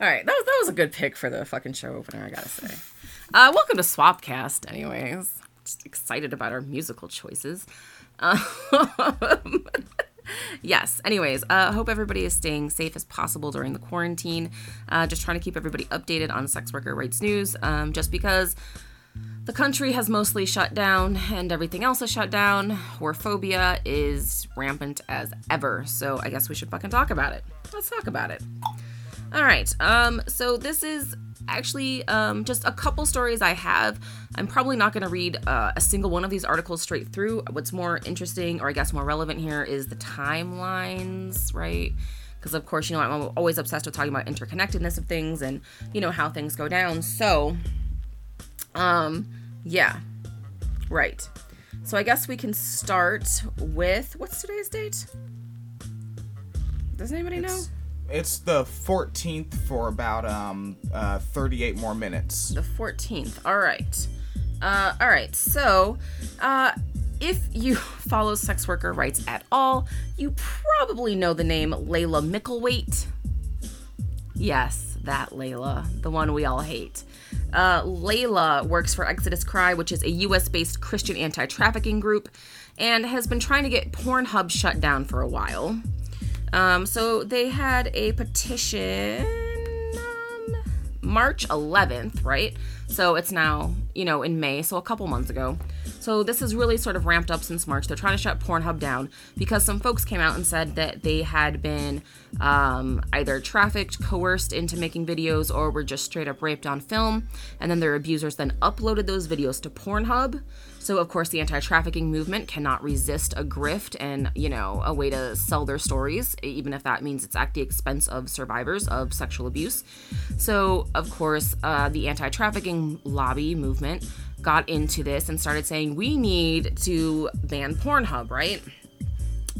All right, that was that was a good pick for the fucking show opener. I gotta say. Uh, welcome to Swapcast. Anyways, just excited about our musical choices. Um, yes. Anyways, uh, hope everybody is staying safe as possible during the quarantine. Uh, just trying to keep everybody updated on sex worker rights news. Um, just because the country has mostly shut down and everything else is shut down, whorephobia is rampant as ever. So I guess we should fucking talk about it. Let's talk about it. All right. Um. So this is actually um, just a couple stories I have. I'm probably not going to read uh, a single one of these articles straight through. What's more interesting, or I guess more relevant here, is the timelines, right? Because, of course, you know, I'm always obsessed with talking about interconnectedness of things and, you know, how things go down. So, um, yeah, right. So, I guess we can start with what's today's date? Does anybody know? It's the 14th for about um uh 38 more minutes. The 14th. All right. Uh, all right. So, uh, if you follow sex worker rights at all, you probably know the name Layla Mickelwait. Yes, that Layla, the one we all hate. Uh, Layla works for Exodus Cry, which is a US based Christian anti trafficking group, and has been trying to get Pornhub shut down for a while. Um, so they had a petition um, March 11th, right? So it's now, you know, in May, so a couple months ago. So this has really sort of ramped up since March. They're trying to shut Pornhub down because some folks came out and said that they had been um, either trafficked, coerced into making videos, or were just straight up raped on film. And then their abusers then uploaded those videos to Pornhub. So, of course, the anti trafficking movement cannot resist a grift and, you know, a way to sell their stories, even if that means it's at the expense of survivors of sexual abuse. So, of course, uh, the anti trafficking lobby movement got into this and started saying, we need to ban Pornhub, right?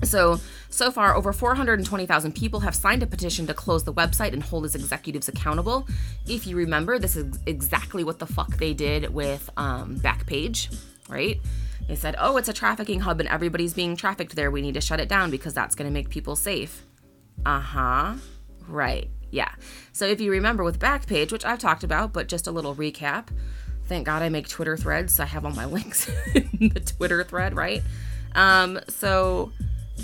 So, so far, over 420,000 people have signed a petition to close the website and hold its executives accountable. If you remember, this is exactly what the fuck they did with um, Backpage right? They said, oh, it's a trafficking hub and everybody's being trafficked there. We need to shut it down because that's going to make people safe. Uh huh. Right. Yeah. So if you remember with Backpage, which I've talked about, but just a little recap. Thank God I make Twitter threads. So I have all my links in the Twitter thread, right? Um, so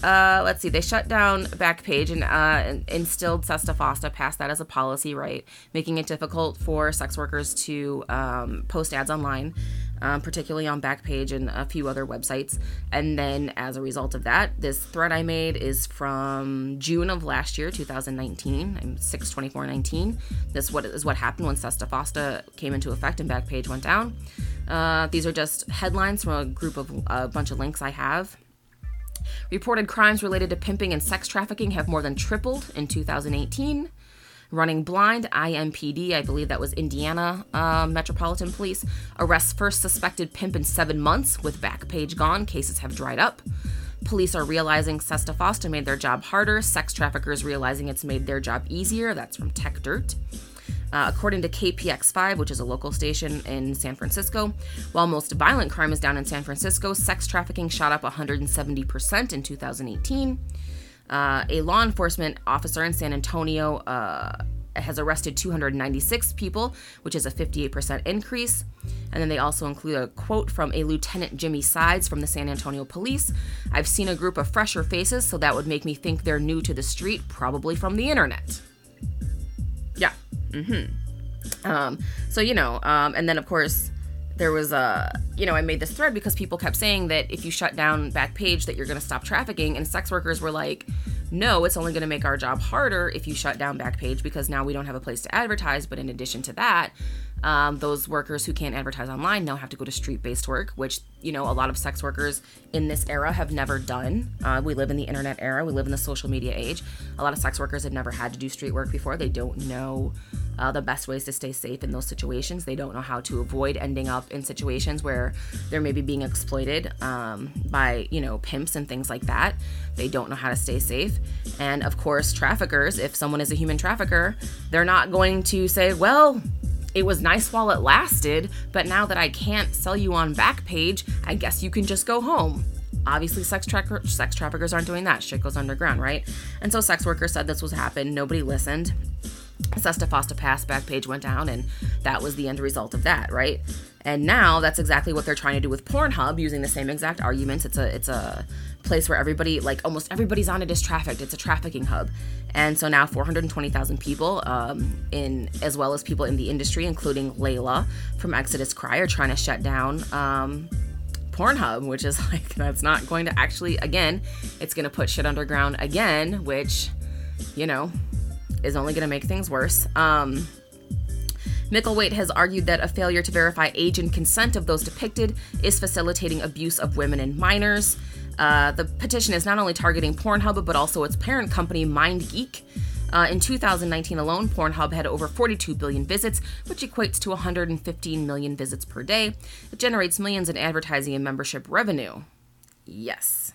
uh, let's see, they shut down Backpage and uh, instilled SESTA FOSTA, passed that as a policy, right? Making it difficult for sex workers to um, post ads online um, particularly on Backpage and a few other websites. And then as a result of that, this thread I made is from June of last year, 2019. I'm 62419. This what is what happened when SESTA FOSTA came into effect and Backpage went down. Uh, these are just headlines from a group of a bunch of links I have. Reported crimes related to pimping and sex trafficking have more than tripled in 2018. Running Blind, IMPD, I believe that was Indiana uh, Metropolitan Police, arrests first suspected pimp in seven months with Backpage gone. Cases have dried up. Police are realizing SESTA FOSTA made their job harder. Sex traffickers realizing it's made their job easier. That's from Tech Dirt. Uh, according to KPIX5, which is a local station in San Francisco, while most violent crime is down in San Francisco, sex trafficking shot up 170% in 2018. Uh, a law enforcement officer in San Antonio uh, has arrested 296 people, which is a 58% increase. And then they also include a quote from a Lieutenant Jimmy Sides from the San Antonio Police. I've seen a group of fresher faces, so that would make me think they're new to the street, probably from the internet. Yeah. Mm-hmm. Um, so you know, um, and then of course there was a you know i made this thread because people kept saying that if you shut down backpage that you're going to stop trafficking and sex workers were like no it's only going to make our job harder if you shut down backpage because now we don't have a place to advertise. But in addition to that um, those workers who can't advertise online now have to go to street-based work which you know a lot of sex workers in this era have never done uh, we live in the internet era we live in the social media age a lot of sex workers have never had to do street work before they don't know uh, the best ways to stay safe in those situations. They don't know how to avoid ending up in situations where they're maybe being exploited um, by, you know, pimps and things like that. They don't know how to stay safe. And of course, traffickers, if someone is a human trafficker, they're not going to say, well, it was nice while it lasted, but now that I can't sell you on Backpage, I guess you can just go home. obviously sex tra- sex traffickers aren't doing that. Shit goes underground, right? And so sex workers said this was happened. Nobody listened. SESTA FOSTA Pass Backpage went down, and that was the end result of that, right? And now that's exactly what they're trying to do with Pornhub, using the same exact arguments. It's a it's a place where everybody, like almost everybody's on it is trafficked. It's a trafficking hub, and so now 420,000 people, um, in as well as people in the industry, including Layla from Exodus Cry, are trying to shut down. Um, Pornhub, which is like that's not going to actually again, it's going to put shit underground again, which you know is only going to make things worse. Um, Mickelwait has argued that a failure to verify age and consent of those depicted is facilitating abuse of women and minors. Uh, the petition is not only targeting Pornhub, but also its parent company, MindGeek. Uh, in 2019 alone, Pornhub had over 42 billion visits, which equates to 115 million visits per day. It generates millions in advertising and membership revenue. Yes,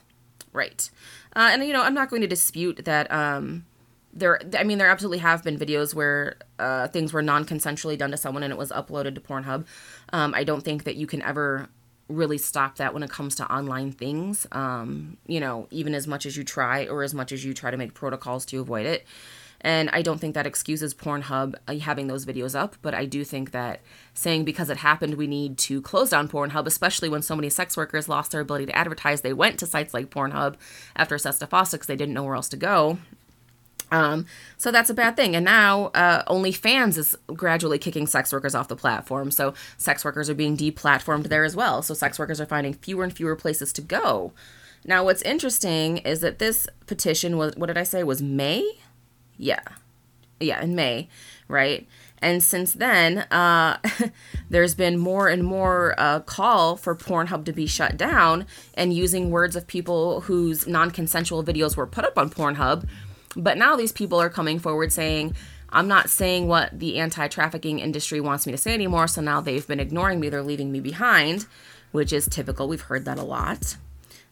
right. Uh, and you know, I'm not going to dispute that. Um, there, I mean, there absolutely have been videos where uh, things were non-consensually done to someone and it was uploaded to Pornhub. Um, I don't think that you can ever really stop that when it comes to online things. Um, you know, even as much as you try or as much as you try to make protocols to avoid it. And I don't think that excuses Pornhub uh, having those videos up, but I do think that saying because it happened, we need to close down Pornhub, especially when so many sex workers lost their ability to advertise. They went to sites like Pornhub after SESTA FOSTA because they didn't know where else to go. Um, so that's a bad thing. And now uh, OnlyFans is gradually kicking sex workers off the platform. So sex workers are being deplatformed there as well. So sex workers are finding fewer and fewer places to go. Now, what's interesting is that this petition was, what did I say, was May? Yeah. Yeah, in May, right? And since then, uh, there's been more and more uh, call for Pornhub to be shut down and using words of people whose non consensual videos were put up on Pornhub. But now these people are coming forward saying, I'm not saying what the anti trafficking industry wants me to say anymore. So now they've been ignoring me. They're leaving me behind, which is typical. We've heard that a lot.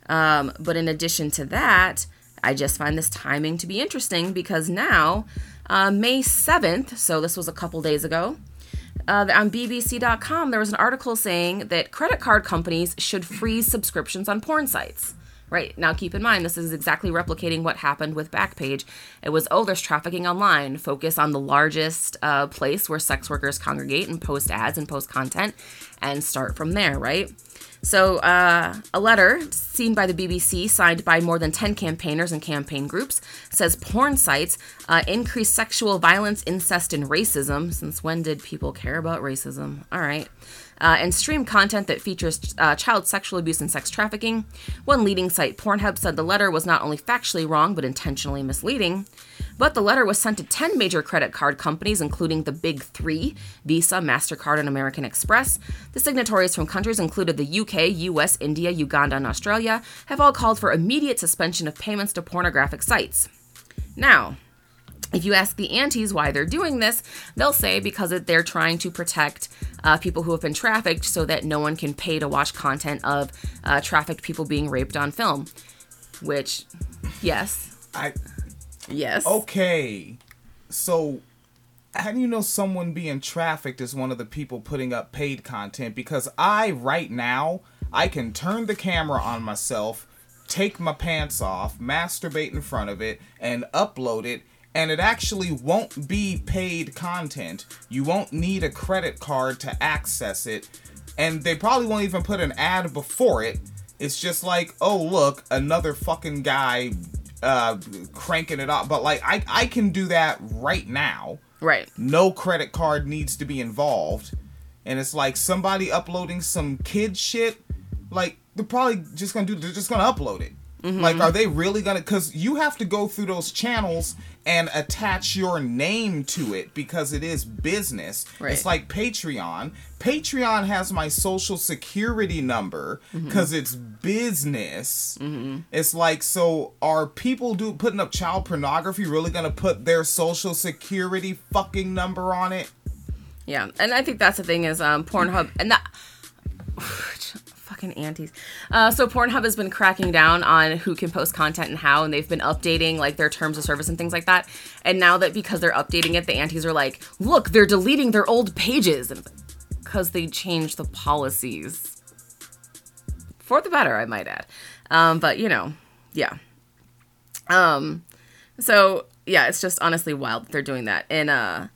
Um, but in addition to that, I just find this timing to be interesting because now, uh, May 7th, so this was a couple days ago, uh, on BBC.com, there was an article saying that credit card companies should freeze subscriptions on porn sites. Right. Now, keep in mind, this is exactly replicating what happened with Backpage. It was, oh, there's trafficking online. Focus on the largest uh, place where sex workers congregate and post ads and post content and start from there, right? So, uh, a letter seen by the BBC, signed by more than 10 campaigners and campaign groups, says porn sites uh, increase sexual violence, incest, and racism. Since when did people care about racism? All right. Uh, and stream content that features uh, child sexual abuse and sex trafficking. One leading site, Pornhub, said the letter was not only factually wrong but intentionally misleading. But the letter was sent to 10 major credit card companies, including the big three Visa, MasterCard, and American Express. The signatories from countries included the UK, US, India, Uganda, and Australia have all called for immediate suspension of payments to pornographic sites. Now, if you ask the aunties why they're doing this, they'll say because they're trying to protect uh, people who have been trafficked so that no one can pay to watch content of uh, trafficked people being raped on film. Which, yes. I Yes. okay. So how do you know someone being trafficked is one of the people putting up paid content? Because I right now I can turn the camera on myself, take my pants off, masturbate in front of it, and upload it. And it actually won't be paid content. You won't need a credit card to access it. And they probably won't even put an ad before it. It's just like, oh look, another fucking guy uh cranking it up. But like I I can do that right now. Right. No credit card needs to be involved. And it's like somebody uploading some kid shit, like they're probably just gonna do they're just gonna upload it. Mm-hmm. Like, are they really gonna? Because you have to go through those channels and attach your name to it because it is business. Right. It's like Patreon. Patreon has my social security number mm-hmm. because it's business. Mm-hmm. It's like, so are people do putting up child pornography really gonna put their social security fucking number on it? Yeah, and I think that's the thing is um, Pornhub and that fucking aunties. Uh, so Pornhub has been cracking down on who can post content and how, and they've been updating like their terms of service and things like that. And now that because they're updating it, the aunties are like, look, they're deleting their old pages, because they changed the policies. for the better, I might add. Um, but you know, yeah. Um, so yeah, it's just honestly wild that they're doing that, and uh,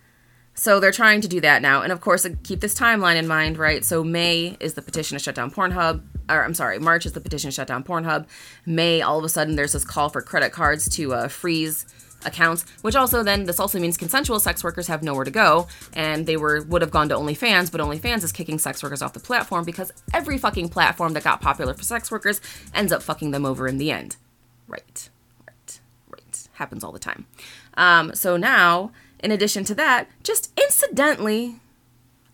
so they're trying to do that now, and of course, keep this timeline in mind, right? So May is the petition to shut down Pornhub, or I'm sorry, March is the petition to shut down Pornhub. May, all of a sudden, there's this call for credit cards to uh, freeze accounts, which also then this also means consensual sex workers have nowhere to go, and they were would have gone to OnlyFans, but OnlyFans is kicking sex workers off the platform because every fucking platform that got popular for sex workers ends up fucking them over in the end. Right, right, right. Happens all the time. Um, so now, in addition to that, just incidentally,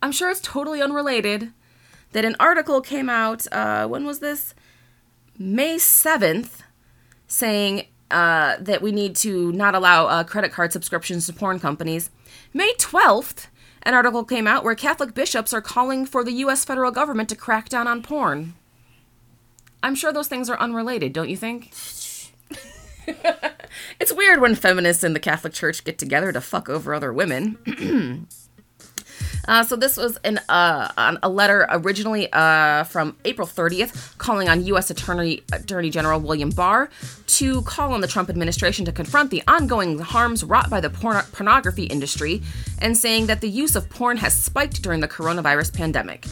I'm sure it's totally unrelated, that an article came out. Uh, when was this? May 7th, saying uh, that we need to not allow uh, credit card subscriptions to porn companies. May 12th, an article came out where Catholic bishops are calling for the U.S. federal government to crack down on porn. I'm sure those things are unrelated, don't you think? It's weird when feminists in the Catholic Church get together to fuck over other women. Uh, so this was an, uh, a letter originally uh, from April 30th calling on U.S. Attorney, Attorney General William Barr to call on the Trump administration to confront the ongoing harms wrought by the porn- pornography industry and saying that the use of porn has spiked during the coronavirus pandemic.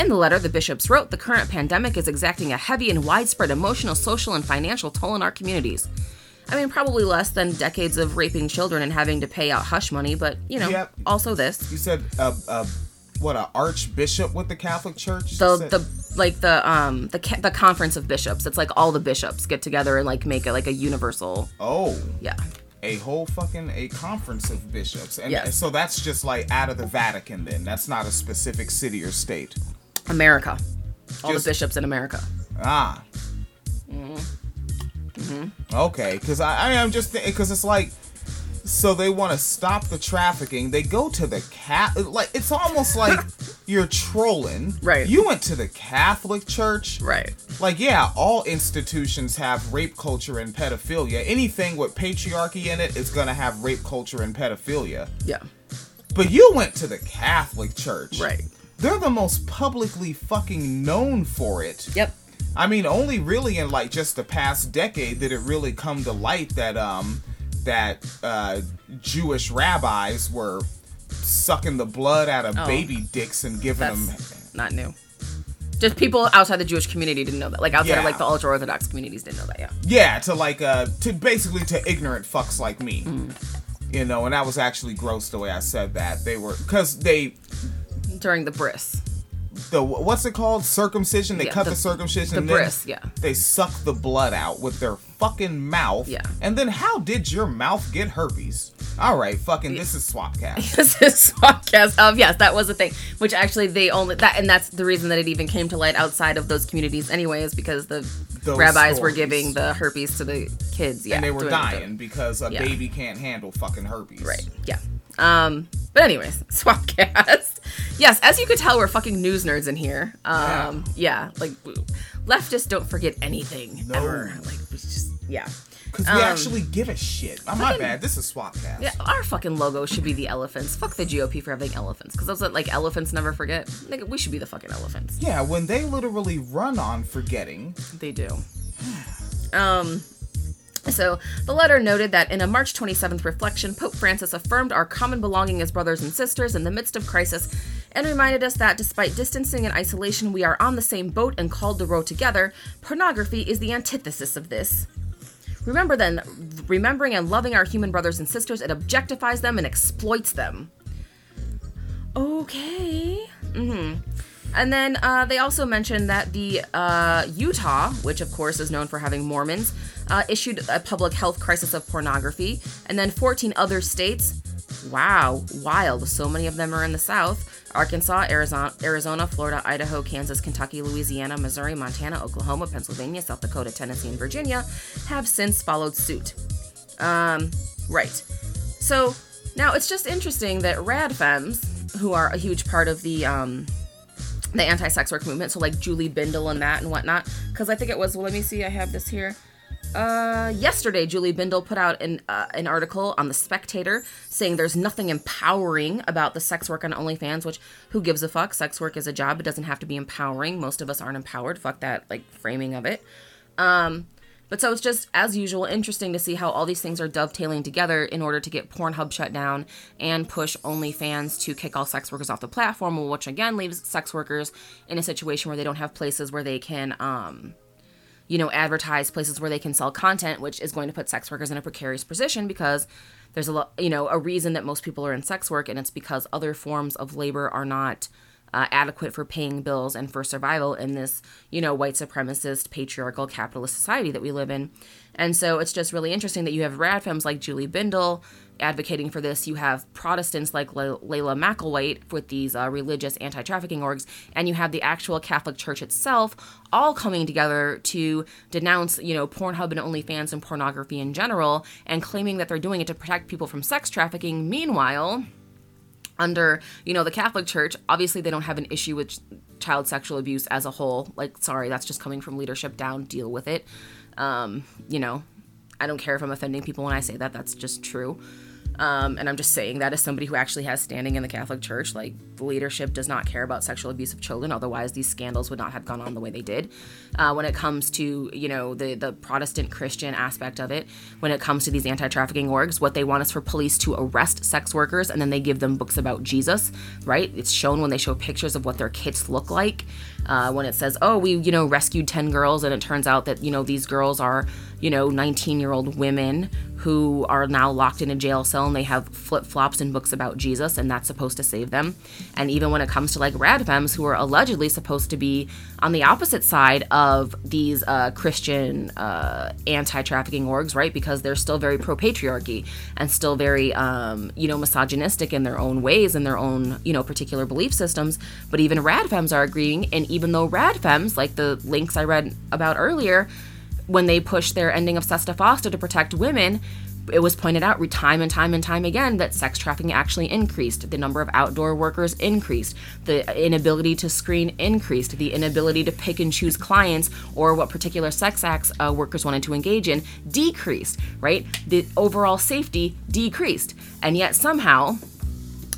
In the letter, the bishops wrote the current pandemic is exacting a heavy and widespread emotional, social, and financial toll on our communities. I mean, probably less than decades of raping children and having to pay out hush money, but you know, Yep. also this. You said uh, uh, what a archbishop with the Catholic Church. The Said- the like the um the ca- the conference of bishops. It's like all the bishops get together and like make it like a universal. oh Yeah. a whole fucking a conference of bishops, and Yes. so that's just like out of the Vatican. Then that's not a specific city or state. America. All Just- the bishops in America. Ah. Okay, because I, I am just because it's like, so they want to stop the trafficking. They go to the cat like it's almost like you're trolling. Right. You went to the Catholic Church. Right. Like yeah, all institutions have rape culture and pedophilia. Anything with patriarchy in it is gonna have rape culture and pedophilia. Yeah. But you went to the Catholic Church. Right. They're the most publicly fucking known for it. Yep. I mean, only really in like just the past decade did it really come to light that um that uh Jewish rabbis were sucking the blood out of Oh. baby dicks and giving them not new. Just people outside the Jewish community didn't know that. Like outside of like the ultra orthodox communities didn't know that. Yeah. yeah to like uh to basically to ignorant fucks like me. Mm. You know, and that was actually gross the way I said that. They were because they During the bris. the what's it called? Circumcision? They Yeah, cut the, the- circumcision the and bris, yeah. they suck the blood out with their fucking mouth. Yeah. and then how did your mouth get herpes? All right fucking this is swapcast this is podcast of um, yes that was a thing which actually they only that and that's the reason that it even came to light outside of those communities anyway is because the Those rabbis were giving the herpes to the kids yeah and they were dying because a Yeah. baby can't handle fucking herpes. Right yeah um but anyways swapcast yes as you could tell we're fucking news nerds in here um yeah, like leftists don't forget anything No. ever like it's just yeah because we Um, actually give a shit oh, my fucking- bad this is swapcast Yeah, our fucking logo should be the elephants. Fuck the GOP for having elephants, because those are like elephants never forget. Nigga, we should be the fucking elephants. yeah when they literally run on forgetting They do. Um. So, the letter noted that in a March 27th reflection, Pope Francis affirmed our common belonging as brothers and sisters in the midst of crisis and reminded us that despite distancing and isolation, we are on the same boat and called to row together. Pornography is the antithesis of this. Remember then, remembering and loving our human brothers and sisters, it objectifies them and exploits them. Okay. hmm And then uh, they also mentioned that the uh, Utah, which of course is known for having Mormons, uh, issued a public health crisis of pornography, and then 14 other states. Wow, wild! So many of them are in the South: Arkansas, Arizona, Arizona, Florida, Idaho, Kansas, Kentucky, Louisiana, Missouri, Montana, Oklahoma, Pennsylvania, South Dakota, Tennessee, and Virginia have since followed suit. Um, right. So now it's just interesting that rad femmes, who are a huge part of the um, the anti-sex work movement, so like Julie Bindel and that and whatnot, because I think it was. Well, let me see. I have this here. uh, yesterday, Julie Bindel put out an uh, an article on the Spectator saying there's nothing empowering about the sex work on OnlyFans. Which who gives a fuck? Sex work is a job. It doesn't have to be empowering. Most of us aren't empowered. Fuck that like framing of it. Um, but so it's just as usual interesting to see how all these things are dovetailing together in order to get Pornhub shut down and push OnlyFans to kick all sex workers off the platform, which again leaves sex workers in a situation where they don't have places where they can um you know, advertise places where they can sell content, which is going to put sex workers in a precarious position because there's a lot, you know, a reason that most people are in sex work, and it's because other forms of labor are not uh, adequate for paying bills and for survival in this, you know, white supremacist, patriarchal, capitalist society that we live in. And so it's just really interesting that you have radfems like Julie Bindel advocating for this. You have Protestants like Layla Mickelwait with these uh, religious anti trafficking orgs, and you have the actual Catholic Church itself all coming together to denounce, you know, Pornhub and OnlyFans and pornography in general, and claiming that they're doing it to protect people from sex trafficking. Meanwhile, under you know the catholic church obviously they don't have an issue with child sexual abuse as a whole. Like sorry that's just coming from leadership down. Deal with it. Um, you know i don't care if i'm offending people when i say that. That's just true um, and I'm just saying that as somebody who actually has standing in the Catholic Church. Like, the leadership does not care about sexual abuse of children. Otherwise, these scandals would not have gone on the way they did. Uh, when it comes to, you know, the, the Protestant Christian aspect of it, when it comes to these anti trafficking orgs, what they want is for police to arrest sex workers and then they give them books about Jesus, right? It's shown when they show pictures of what their kits look like. Uh, when it says, oh, we, you know, rescued 10 girls, and it turns out that, you know, these girls are, you know, 19 year old women who are now locked in a jail cell and they have flip flops and books about Jesus, and that's supposed to save them. And even when it comes to like radfems, who are allegedly supposed to be on the opposite side of these uh, Christian uh, anti trafficking orgs, right? Because they're still very pro patriarchy and still very, um, you know, misogynistic in their own ways and their own, you know, particular belief systems. But even radfems are agreeing, and even though radfems, like the links I read about earlier, when they pushed their ending of SESTA FOSTA to protect women, it was pointed out time and time and time again that sex trafficking actually increased. The number of outdoor workers increased. The inability to screen increased. The inability to pick and choose clients or what particular sex acts uh, workers wanted to engage in decreased, right? The overall safety decreased. And yet somehow,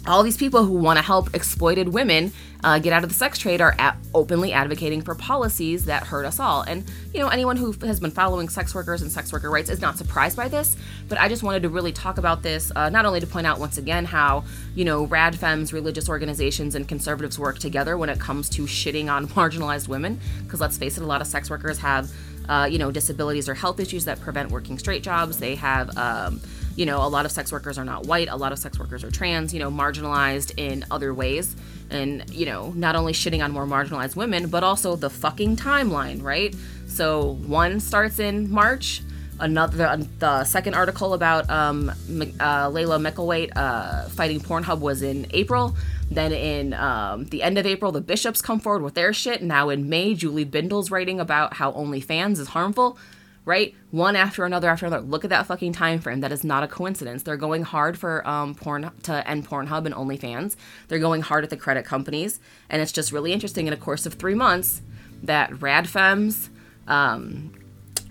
all these people who want to help exploited women uh, get out of the sex trade are at openly advocating for policies that hurt us all. And, you know, anyone who has been following sex workers and sex worker rights is not surprised by this. But I just wanted to really talk about this, uh, not only to point out once again how, you know, radfems, religious organizations, and conservatives work together when it comes to shitting on marginalized women. Because let's face it, a lot of sex workers have, uh, you know, disabilities or health issues that prevent working straight jobs. They have, um, you know, a lot of sex workers are not white, a lot of sex workers are trans, you know, marginalized in other ways. And, you know, not only shitting on more marginalized women, but also the fucking timeline, right? So one starts in March, another the second article about um, uh, Layla Mickelwait uh, fighting Pornhub was in April. Then in um, the end of April, the bishops come forward with their shit. Now in May, Julie Bindel's writing about how OnlyFans is harmful right? One after another after another. Look at that fucking time frame. That is not a coincidence. They're going hard for um, porn to end Pornhub and OnlyFans. They're going hard at the credit companies, and it's just really interesting in a course of three months that Radfems, um,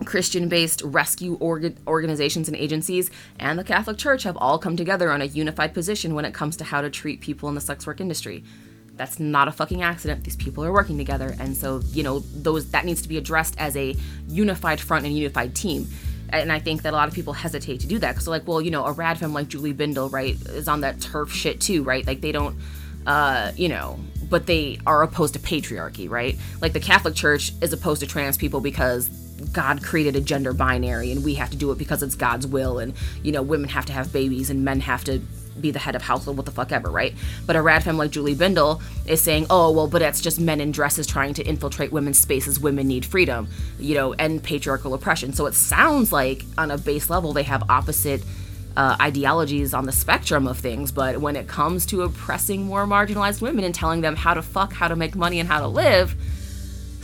Christian-based rescue org- organizations and agencies, and the Catholic Church have all come together on a unified position when it comes to how to treat people in the sex work industry that's not a fucking accident. These people are working together, and so you know those that needs to be addressed as a unified front and unified team. And I think that a lot of people hesitate to do that because like, well, you know, a radfem like Julie Bindel, right, is on that turf shit too, right? Like they don't, uh, you know, but they are opposed to patriarchy, right? Like the Catholic Church is opposed to trans people because God created a gender binary and we have to do it because it's God's will and you know women have to have babies and men have to be the head of household, what the fuck ever, right? But a radfem like Julie Bindel is saying, oh, well, but that's just men in dresses trying to infiltrate women's spaces. Women need freedom, you know, and patriarchal oppression. So it sounds like on a base level they have opposite uh, ideologies on the spectrum of things, but when it comes to oppressing more marginalized women and telling them how to fuck, how to make money, and how to live,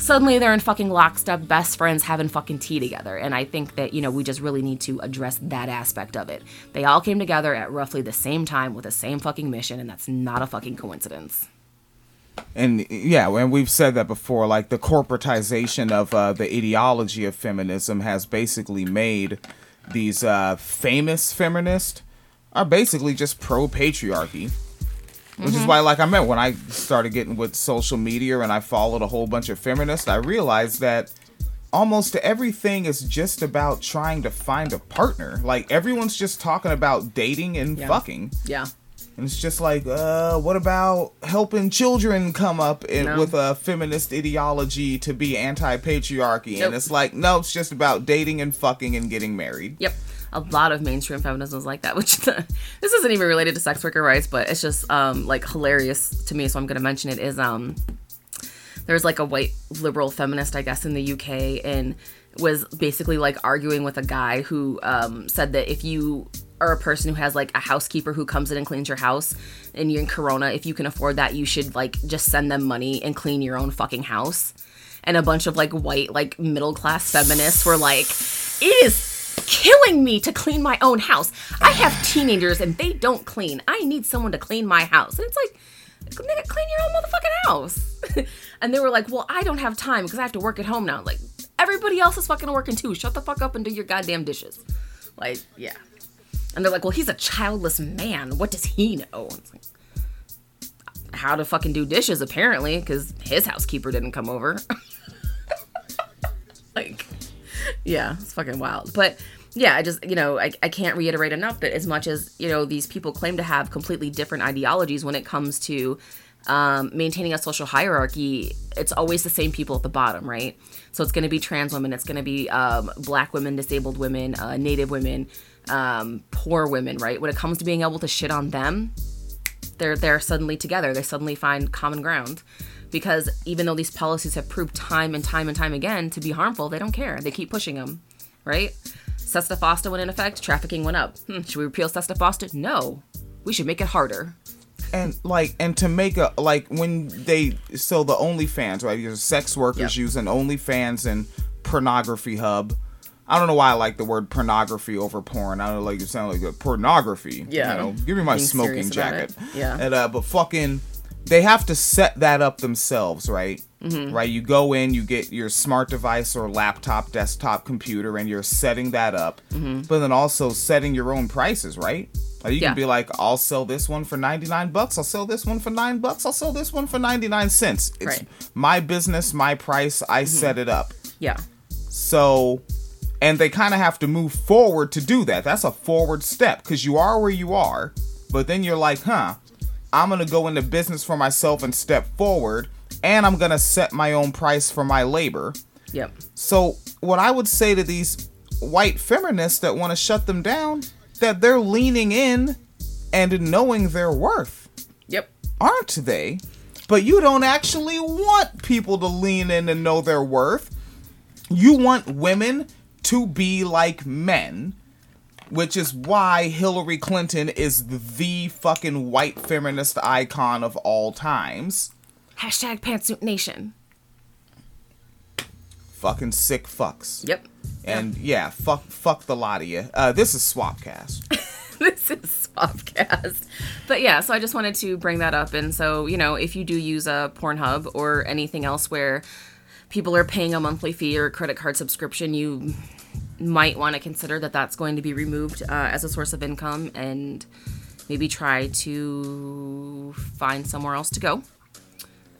suddenly they're in fucking lockstep, best friends having fucking tea together. And I think that, you know, we just really need to address that aspect of it. They all came together at roughly the same time with the same fucking mission, and that's not a fucking coincidence. and yeah, and we've said that before. Like the corporatization of uh, the ideology of feminism has basically made these uh, famous feminists are basically just pro patriarchy. Which is why, like I meant, when I started getting with social media and I followed a whole bunch of feminists, I realized that almost everything is just about trying to find a partner. Like everyone's just talking about dating and Yeah. fucking. Yeah. And it's just like, uh, what about helping children come up in, No. with a feminist ideology to be anti-patriarchy? Nope. And it's like, no, it's just about dating and fucking and getting married. Yep. A lot of mainstream feminism is like that, which this isn't even related to sex worker rights, but it's just um like hilarious to me, so I'm gonna mention it is um there's like a white liberal feminist, I guess, in the UK and was basically like arguing with a guy who um said that if you are a person who has like a housekeeper who comes in and cleans your house and you're in corona, if you can afford that, you should like just send them money and clean your own fucking house. And a bunch of like white, like middle class feminists were like, it is killing me to clean my own house. I have teenagers and they don't clean. I need someone to clean my house. And it's like, nigga, clean your own motherfucking house. and they were like, well, I don't have time because I have to work at home now. Like, everybody else is fucking working too. Shut the fuck up and do your goddamn dishes. Like, yeah. And they're like, well, he's a childless man. What does he know? Like, how to fucking do dishes, apparently, because his housekeeper didn't come over. yeah, it's fucking wild. But yeah, I just, you know, I, I can't reiterate enough that as much as, you know, these people claim to have completely different ideologies when it comes to um, maintaining a social hierarchy, it's always the same people at the bottom, right? So it's going to be trans women, it's going to be um, black women, disabled women, uh, native women, um, poor women, right? When it comes to being able to shit on them, they're they're suddenly together. They suddenly find common ground because even though these policies have proved time and time and time again to be harmful, they don't care. They keep pushing them, right? Sesta Fosta went in effect, trafficking went up. Hmm, should we repeal Sesta Fosta? No, we should make it harder. and like and to make a like when they so the OnlyFans right your sex workers Yep. using OnlyFans and pornography hub I don't know why I like the word pornography over porn. I don't know, like it sound like a pornography. Yeah. You know, give me my Being smoking jacket. Yeah. And uh, but fucking, they have to set that up themselves, right? Mm-hmm. Right. You go in, you get your smart device or laptop, desktop computer, and you're setting that up. Mm-hmm. But then also setting your own prices, right? Like you Yeah. can be like, I'll sell this one for ninety nine bucks. I'll sell this one for nine bucks. I'll sell this one for ninety nine cents. It's Right. my business, my price. I set it up. Yeah, So, and they kind of have to move forward to do that. That's a forward step because you are where you are, but then you're like, huh, I'm going to go into business for myself and step forward, and I'm going to set my own price for my labor. yep, So, what I would say to these white feminists that want to shut them down, that they're leaning in and knowing their worth yep, aren't they? But you don't actually want people to lean in and know their worth. You want women to be like men, which is why Hillary Clinton is the fucking white feminist icon of all times. hashtag Pantsuit Nation. Fucking sick fucks. Yep. And yeah, fuck fuck the lot of you. Uh, this is Swapcast. this is Swapcast. But yeah, so I just wanted to bring that up. And so, you know, if you do use a Pornhub or anything else where people are paying a monthly fee or a credit card subscription, you might want to consider that that's going to be removed uh, as a source of income and maybe try to find somewhere else to go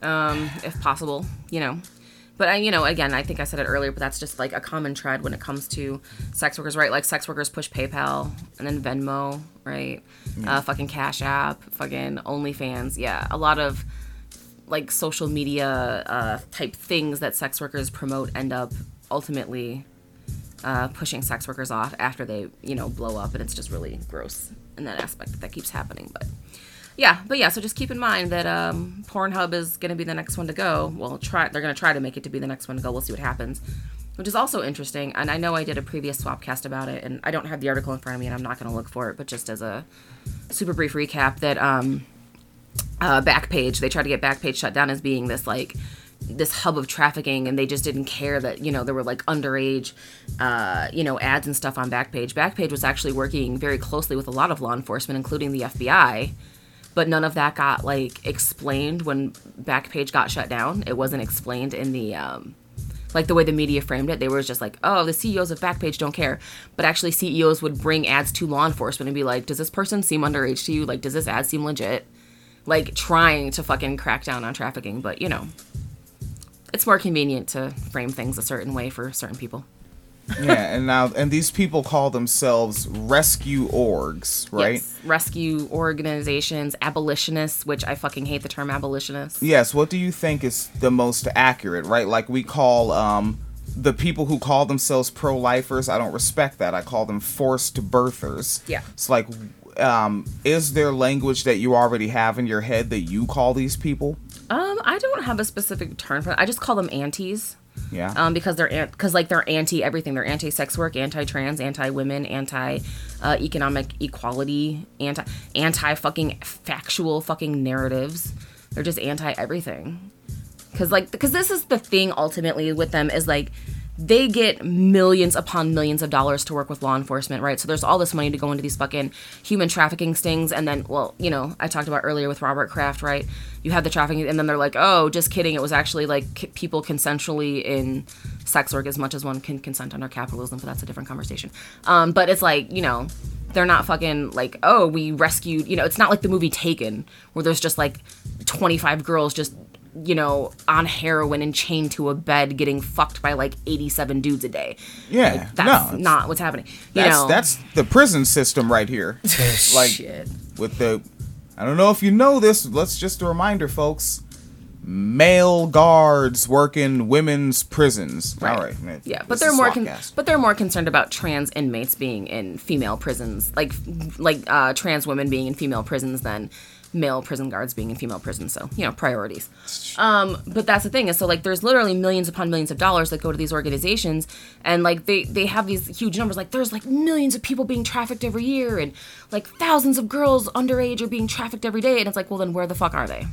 um, if possible, you know. But I, you know, again, I think I said it earlier, but that's just like a common trend when it comes to sex workers, right? Like sex workers push PayPal and then Venmo, right? Uh, fucking Cash App, fucking OnlyFans. Yeah, a lot of like social media uh, type things that sex workers promote end up ultimately uh, pushing sex workers off after they, you know, blow up, and it's just really gross in that aspect that that keeps happening. But yeah, but yeah, so just keep in mind that um, Pornhub is going to be the next one to go. Well, try they're going to try to make it to be the next one to go. We'll see what happens, which is also interesting. And I know I did a previous swapcast about it, and I don't have the article in front of me, and I'm not going to look for it. But just as a super brief recap, that um, uh, Backpage they tried to get Backpage shut down as being this like this hub of trafficking and they just didn't care that you know there were like underage uh, you know ads and stuff on backpage backpage was actually working very closely with a lot of law enforcement including the fbi but none of that got like explained when Backpage got shut down. It wasn't explained in the um, like the way the media framed it. They were just like, oh, the CEOs of Backpage don't care, but actually CEOs would bring ads to law enforcement and be like, does this person seem underage to you? Like, does this ad seem legit? Like trying to fucking crack down on trafficking, but you know, it's more convenient to frame things a certain way for certain people. yeah, and now and these people call themselves rescue orgs, right? Yes. Rescue organizations, abolitionists, which I fucking hate the term abolitionist. Yes. What do you think is the most accurate, right? Like we call um the people who call themselves pro-lifers, I don't respect that. I call them forced birthers. Yeah. It's like um is there language that you already have in your head that you call these people? Um, I don't have a specific term for. It. I just call them antis. Yeah. Um, because they're because like they're anti everything. They're anti sex work, anti trans, anti women, anti uh, economic equality, anti anti fucking factual fucking narratives. They're just anti everything. Cause like because this is the thing ultimately with them is like they get millions upon millions of dollars to work with law enforcement, right? So there's all this money to go into these fucking human trafficking stings, and then, well, you know, I talked about earlier with Robert Kraft, right? You have the trafficking, and then they're like, oh, just kidding. It was actually like c- people consensually in sex work as much as one can consent under capitalism, but that's a different conversation. Um, but it's like, you know, they're not fucking like, oh, we rescued, you know, it's not like the movie Taken, where there's just like 25 girls just you know, on heroin and chained to a bed getting fucked by like 87 dudes a day. Yeah. Like, that's no, not what's happening. You That's know, that's the prison system right here. like shit. with the I don't know if you know this, let's just a reminder folks. Male guards work in women's prisons. All right. man, Yeah, but they're more con- but they're more concerned about trans inmates being in female prisons, like like uh, trans women being in female prisons than male prison guards being in female prisons. So you know priorities. Um, but that's the thing is so like there's literally millions upon millions of dollars that go to these organizations, and like they they have these huge numbers. Like there's like millions of people being trafficked every year, and like thousands of girls underage are being trafficked every day. And it's like, well then where the fuck are they?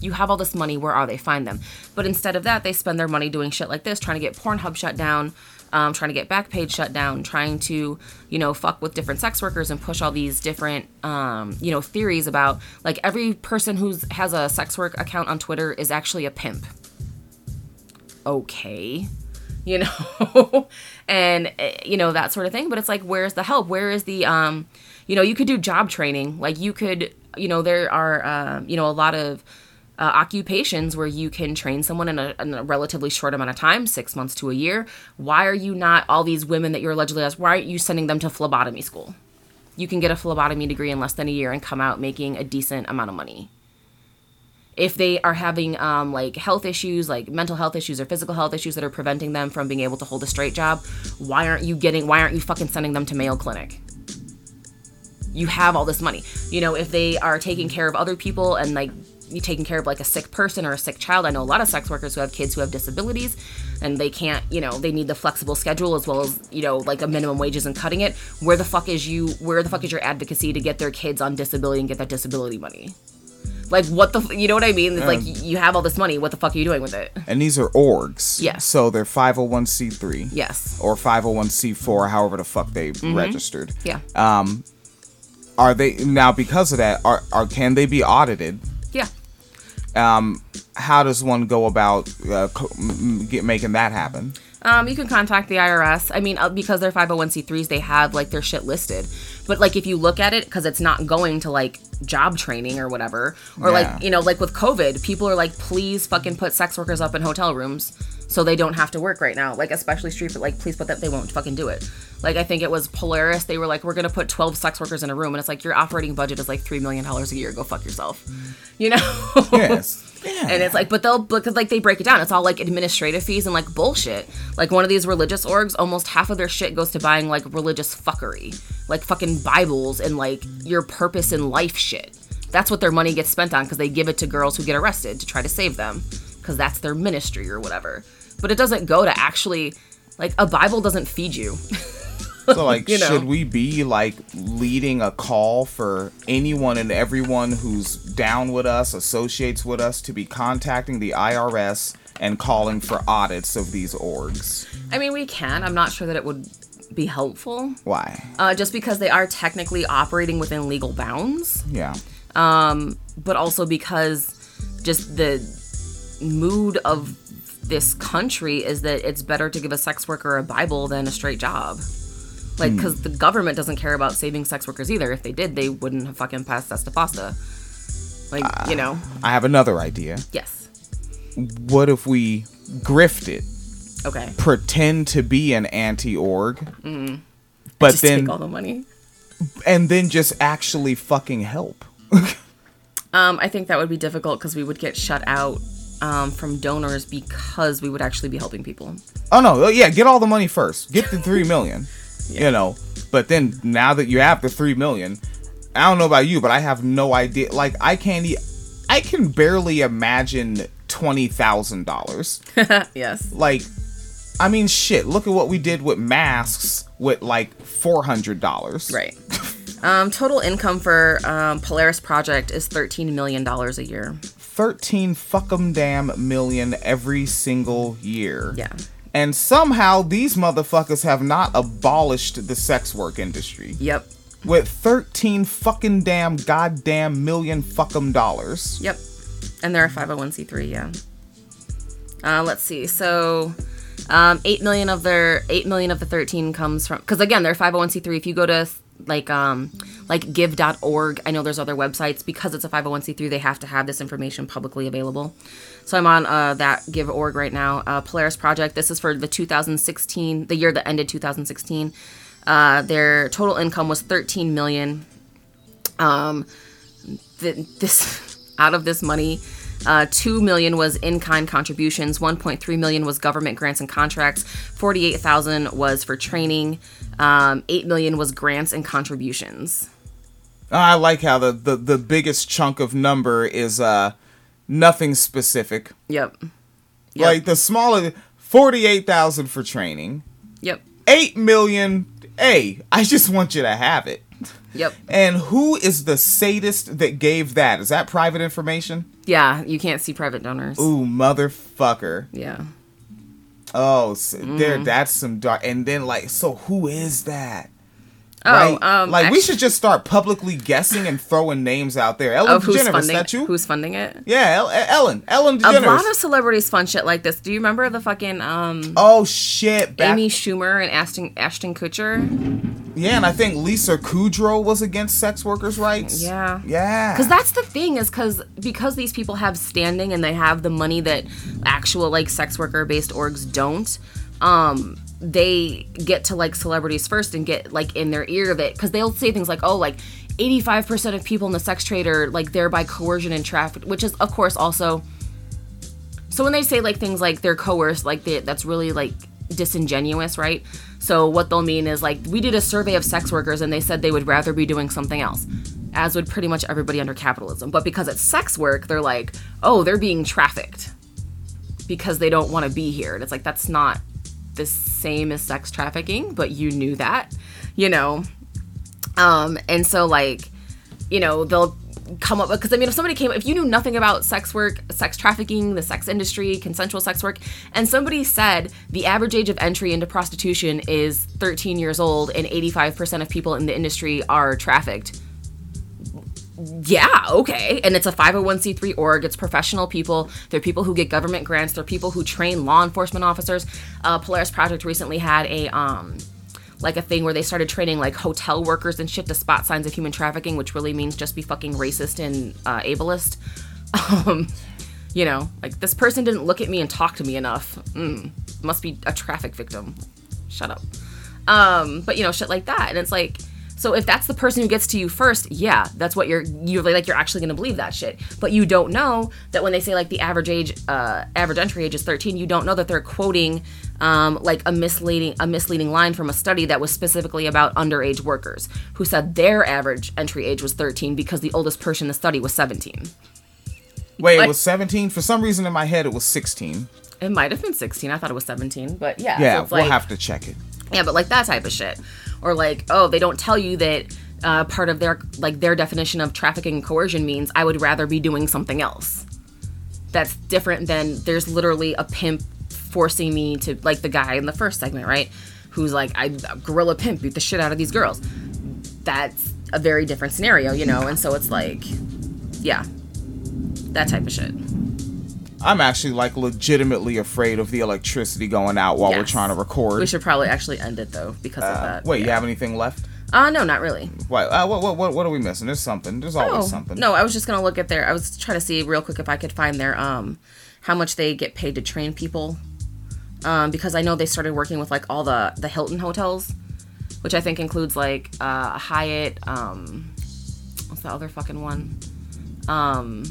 you have all this money where are they find them but instead of that they spend their money doing shit like this trying to get pornhub shut down um, trying to get backpage shut down trying to you know fuck with different sex workers and push all these different um, you know theories about like every person who has a sex work account on twitter is actually a pimp. Okay. You know? And eh, you know that sort of thing. But it's like where's the help? Where is the um you know you could do job training. Like you could you know there are uh, you know a lot of uh, occupations where you can train someone in a, in a relatively short amount of time six months to a year. Why are you not all these women that you're allegedly as why aren't you sending them to phlebotomy school? You can get a phlebotomy degree in less than a year and come out making a decent amount of money. If they are having um, like health issues like mental health issues or physical health issues that are preventing them from being able to hold a straight job why aren't you getting why aren't you fucking sending them to mayo clinic? You have all this money. You know if they are taking care of other people and like taking care of like a sick person or a sick child i know a lot of sex workers who have kids who have disabilities and they can't you know they need the flexible schedule as well as you know like a minimum wages isn't cutting it where the fuck is you where the fuck is your advocacy to get their kids on disability and get that disability money like what the f- you know what i mean it's like you have all this money what the fuck are you doing with it And these are orgs. Yes. So they're 501c3. yes Or 501c4, however the fuck they Mm-hmm. registered. yeah Um Are they now because of that? Are are can they be audited? Yeah How does one go about uh, co- m- m- get making that happen? Um, you can contact the IRS. I mean, uh, because they're 501c3s, they have like their shit listed. But like, if you look at it, because it's not going to like job training or whatever, or Yeah. like you know, like with COVID, people are like, please fucking put sex workers up in hotel rooms so they don't have to work right now. Like especially street, like please put that they won't fucking do it. Like I think it was Polaris. They were like, we're gonna put 12 sex workers in a room, and it's like your operating budget is like three million dollars a year. Go fuck yourself. You know. Yes. Yeah. And it's like, but they'll because like they break it down. It's all like administrative fees and like bullshit. Like one of these religious orgs, almost half of their shit goes to buying like religious fuckery, like fucking Bibles and like your purpose in life shit. That's what their money gets spent on because they give it to girls who get arrested to try to save them because that's their ministry or whatever. But it doesn't go to actually like a Bible doesn't feed you. So like, You know. should we be like leading a call for anyone and everyone who's down with us, associates with us, to be contacting the IRS and calling for audits of these orgs? I mean, we can. I'm not sure that it would be helpful. Why? Uh, just because they are technically operating within legal bounds. Yeah. Um, but also because just the mood of this country is that it's better to give a sex worker a Bible than a straight job. Like, because the government doesn't care about saving sex workers either. If they did, they wouldn't have fucking passed SESTA FOSTA. Like, you know, I have another idea. yes. What if we grift it? Okay. Pretend to be an anti-org, but Mm-hmm. Just then take all the money. and then just actually fucking help. Um, I think that would be difficult because we would get shut out um, from donors because we would actually be helping people. Oh no, oh, yeah, get all the money first. Get the three million. You know, but then now that you have the three million, I don't know about you, but I have no idea. Like I can't, e- I can barely imagine twenty thousand dollars. yes. Like, I mean, shit. Look at what we did with masks with like four hundred dollars. Right. Um, total income for um, Polaris Project is $13 million a year. Thirteen fuckum damn million every single year. Yeah. And somehow these motherfuckers have not abolished the sex work industry. Yep. with 13 fucking damn goddamn million fuckum dollars. Yep. And they're a 501c3, yeah. Uh, let's see. So, um, 8 million of their 8 million of the 13 comes from cuz again, they're 501c3. If you go to like um like give.org, I know there's other websites because it's a 501c3, they have to have this information publicly available. So I'm on uh, that give.org right now. Uh, Polaris Project. This is for the 2016, the year that ended 2016. Uh, their total income was 13 million. Um, th- this out of this money uh, 2 million was in-kind contributions 1.3 million was government grants and contracts 48000 was for training um, 8 million was grants and contributions I like how the, the, the biggest chunk of number is uh nothing specific. yep yep Like the smaller 48,000 for training. yep 8 million. Hey, I just want you to have it. yep And who is the sadist that gave that? Is that private information? yeah you can't see private donors Ooh, motherfucker. yeah Oh, so Mm-hmm. there that's some dark and then like so who is that? Oh right? um like we should just start publicly guessing and throwing names out there. Ellen of who's DeGeneres, is funding that you? who's funding it yeah, El- Ellen, Ellen a lot of celebrities fund shit like this do you remember the fucking um oh shit, back, Amy Schumer and Ashton Ashton Kutcher yeah, and I think Lisa Kudrow was against sex workers' rights. Yeah. yeah, because that's the thing is because because these people have standing and they have the money that actual like sex worker based orgs don't um they get to like celebrities first and get like in their ear of it. Because they'll say things like oh like 85% of people in the sex trade are like there by coercion and traffic which is of course also so when they say like things like they're coerced like they, that's really like disingenuous right? So what they'll mean is like we did a survey of sex workers and they said they would rather be doing something else as would pretty much everybody under capitalism. But because it's sex work they're like oh they're being trafficked because they don't want to be here. And it's like that's not the same as sex trafficking but you knew that you know? Um and so like you know they'll come up because i mean if somebody came if you knew nothing about sex work sex trafficking the sex industry consensual sex work and somebody said the average age of entry into prostitution is 13 years old and 85% of people in the industry are trafficked yeah, okay. And it's a 501c3 org. It's professional people. They're people who get government grants. They're people who train law enforcement officers. Uh, Polaris Project recently had a um, like a thing where they started training like hotel workers and shit to spot signs of human trafficking, which really means just be fucking racist and uh, ableist. Um, you know, like this person didn't look at me and talk to me enough. Mm, must be a traffic victim. Shut up. Um, but you know, shit like that. And it's like, so if that's the person who gets to you first, yeah, that's what you're you're like you're actually gonna believe that shit. But you don't know that when they say like the average age, uh, average entry age is 13, you don't know that they're quoting um, like a misleading a misleading line from a study that was specifically about underage workers who said their average entry age was 13 because the oldest person in the study was 17. Wait, Like- it was 17? For some reason in my head, it was 16. It might have been 16. I thought it was 17, but yeah. Yeah, so we'll like- have to check it. Yeah, but like that type of shit. Or like, oh, they don't tell you that uh, part of their like their definition of trafficking and coercion means I would rather be doing something else. That's different than there's literally a pimp forcing me to like the guy in the first segment, right? Who's like, I gorilla pimp beat the shit out of these girls. That's a very different scenario, you know. And so it's like, yeah, that type of shit. I'm actually like legitimately afraid of the electricity going out while we're trying to record. We should probably actually end it though because of Uh, that. wait, you have anything left? Uh, no, not really. What, uh, what, what, what, are we missing? There's something. There's always Oh, something. No, I was just gonna look at their. I was trying to see real quick if I could find their um, how much they get paid to train people. Um, because I know they started working with like all the the Hilton hotels, which I think includes like uh, Hyatt. Um, what's the other fucking one? Um,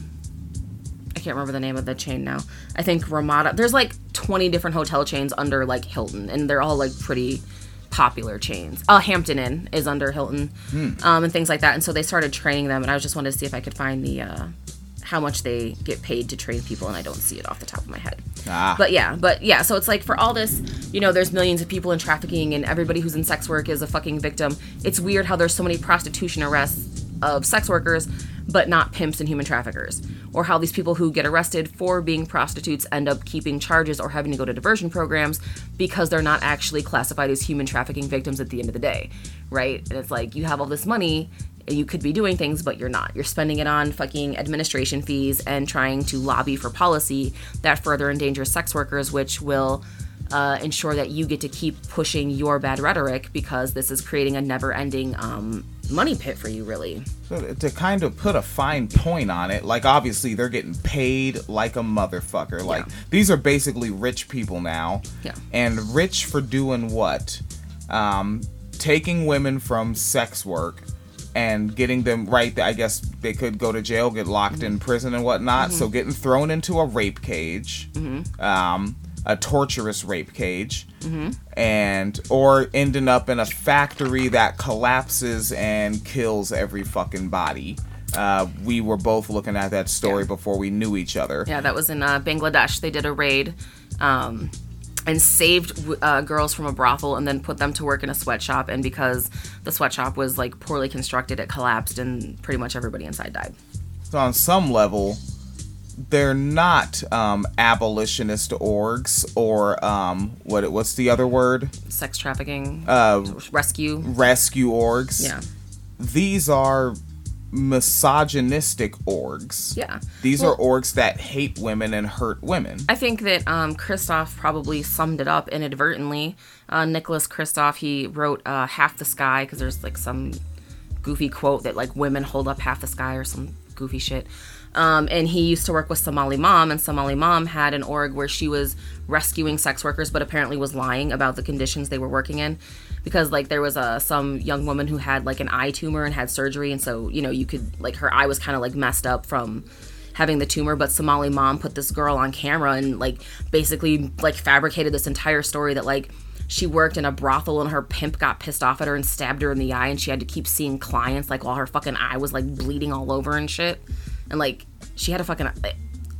can't remember the name of the chain now. I think Ramada. There's like 20 different hotel chains under like Hilton, and they're all like pretty popular chains. Uh, Hampton Inn is under Hilton, um, and things like that. And so they started training them, and I was just wanted to see if I could find the uh, how much they get paid to train people, and I don't see it off the top of my head. Ah. But yeah, but yeah, so it's like for all this, you know, there's millions of people in trafficking, and everybody who's in sex work is a fucking victim. It's weird how there's so many prostitution arrests of sex workers, but not pimps and human traffickers, or how these people who get arrested for being prostitutes end up keeping charges or having to go to diversion programs because they're not actually classified as human trafficking victims at the end of the day, right? And it's like you have all this money you could be doing things, but you're not. You're spending it on fucking administration fees and trying to lobby for policy that further endangers sex workers, which will uh, ensure that you get to keep pushing your bad rhetoric because this is creating a never ending um, money pit for you, really. So to kind of put a fine point on it, like obviously they're getting paid like a motherfucker. Like Yeah. these are basically rich people now. Yeah. And rich for doing what? Um, taking women from sex work and getting them right. I guess they could go to jail, get locked in prison and whatnot. So getting thrown into a rape cage, um, a torturous rape cage, and or ending up in a factory that collapses and kills every fucking body. Uh, we were both looking at that story Yeah. before we knew each other. Yeah, that was in uh, Bangladesh. They did a raid um, and saved uh, girls from a brothel and then put them to work in a sweatshop. And because the sweatshop was like poorly constructed, it collapsed and pretty much everybody inside died. So on some level, they're not um, abolitionist orgs or um, what? What's the other word? Sex trafficking, Uh, rescue. rescue orgs. Yeah. These are misogynistic orgs. Yeah. These Well- are orgs that hate women and hurt women. I think that um, Kristof probably summed it up inadvertently. Uh, Nicholas Kristof, he wrote uh, Half the Sky because there's like some goofy quote that like women hold up half the sky or some goofy shit. Um, and he used to work with Somaly Mam, and Somaly Mam had an org where she was rescuing sex workers, but apparently was lying about the conditions they were working in, because like there was a some young woman who had like an eye tumor and had surgery, and so you know you could like her eye was kind of like messed up from having the tumor but Somaly Mam put this girl on camera and like basically like fabricated this entire story that like she worked in a brothel and her pimp got pissed off at her and stabbed her in the eye and she had to keep seeing clients like while her fucking eye was like bleeding all over and shit and like she had a fucking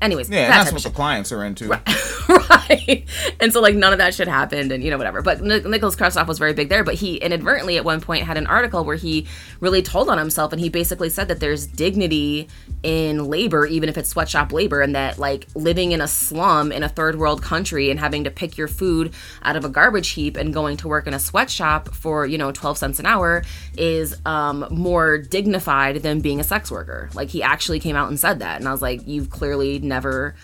anyways Yeah, that that's what the clients are into. right. And so like none of that shit happened and you know whatever. But Nic- nicholas Kristof was very big there but he inadvertently at one point had an article where he really told on himself and he basically said that there's dignity in labor even if it's sweatshop labor and that like living in a slum in a third world country and having to pick your food out of a garbage heap and going to work in a sweatshop for you know 12 cents an hour is um, more dignified than being a sex worker. Like he actually came out and said that. And i was like you've clearly never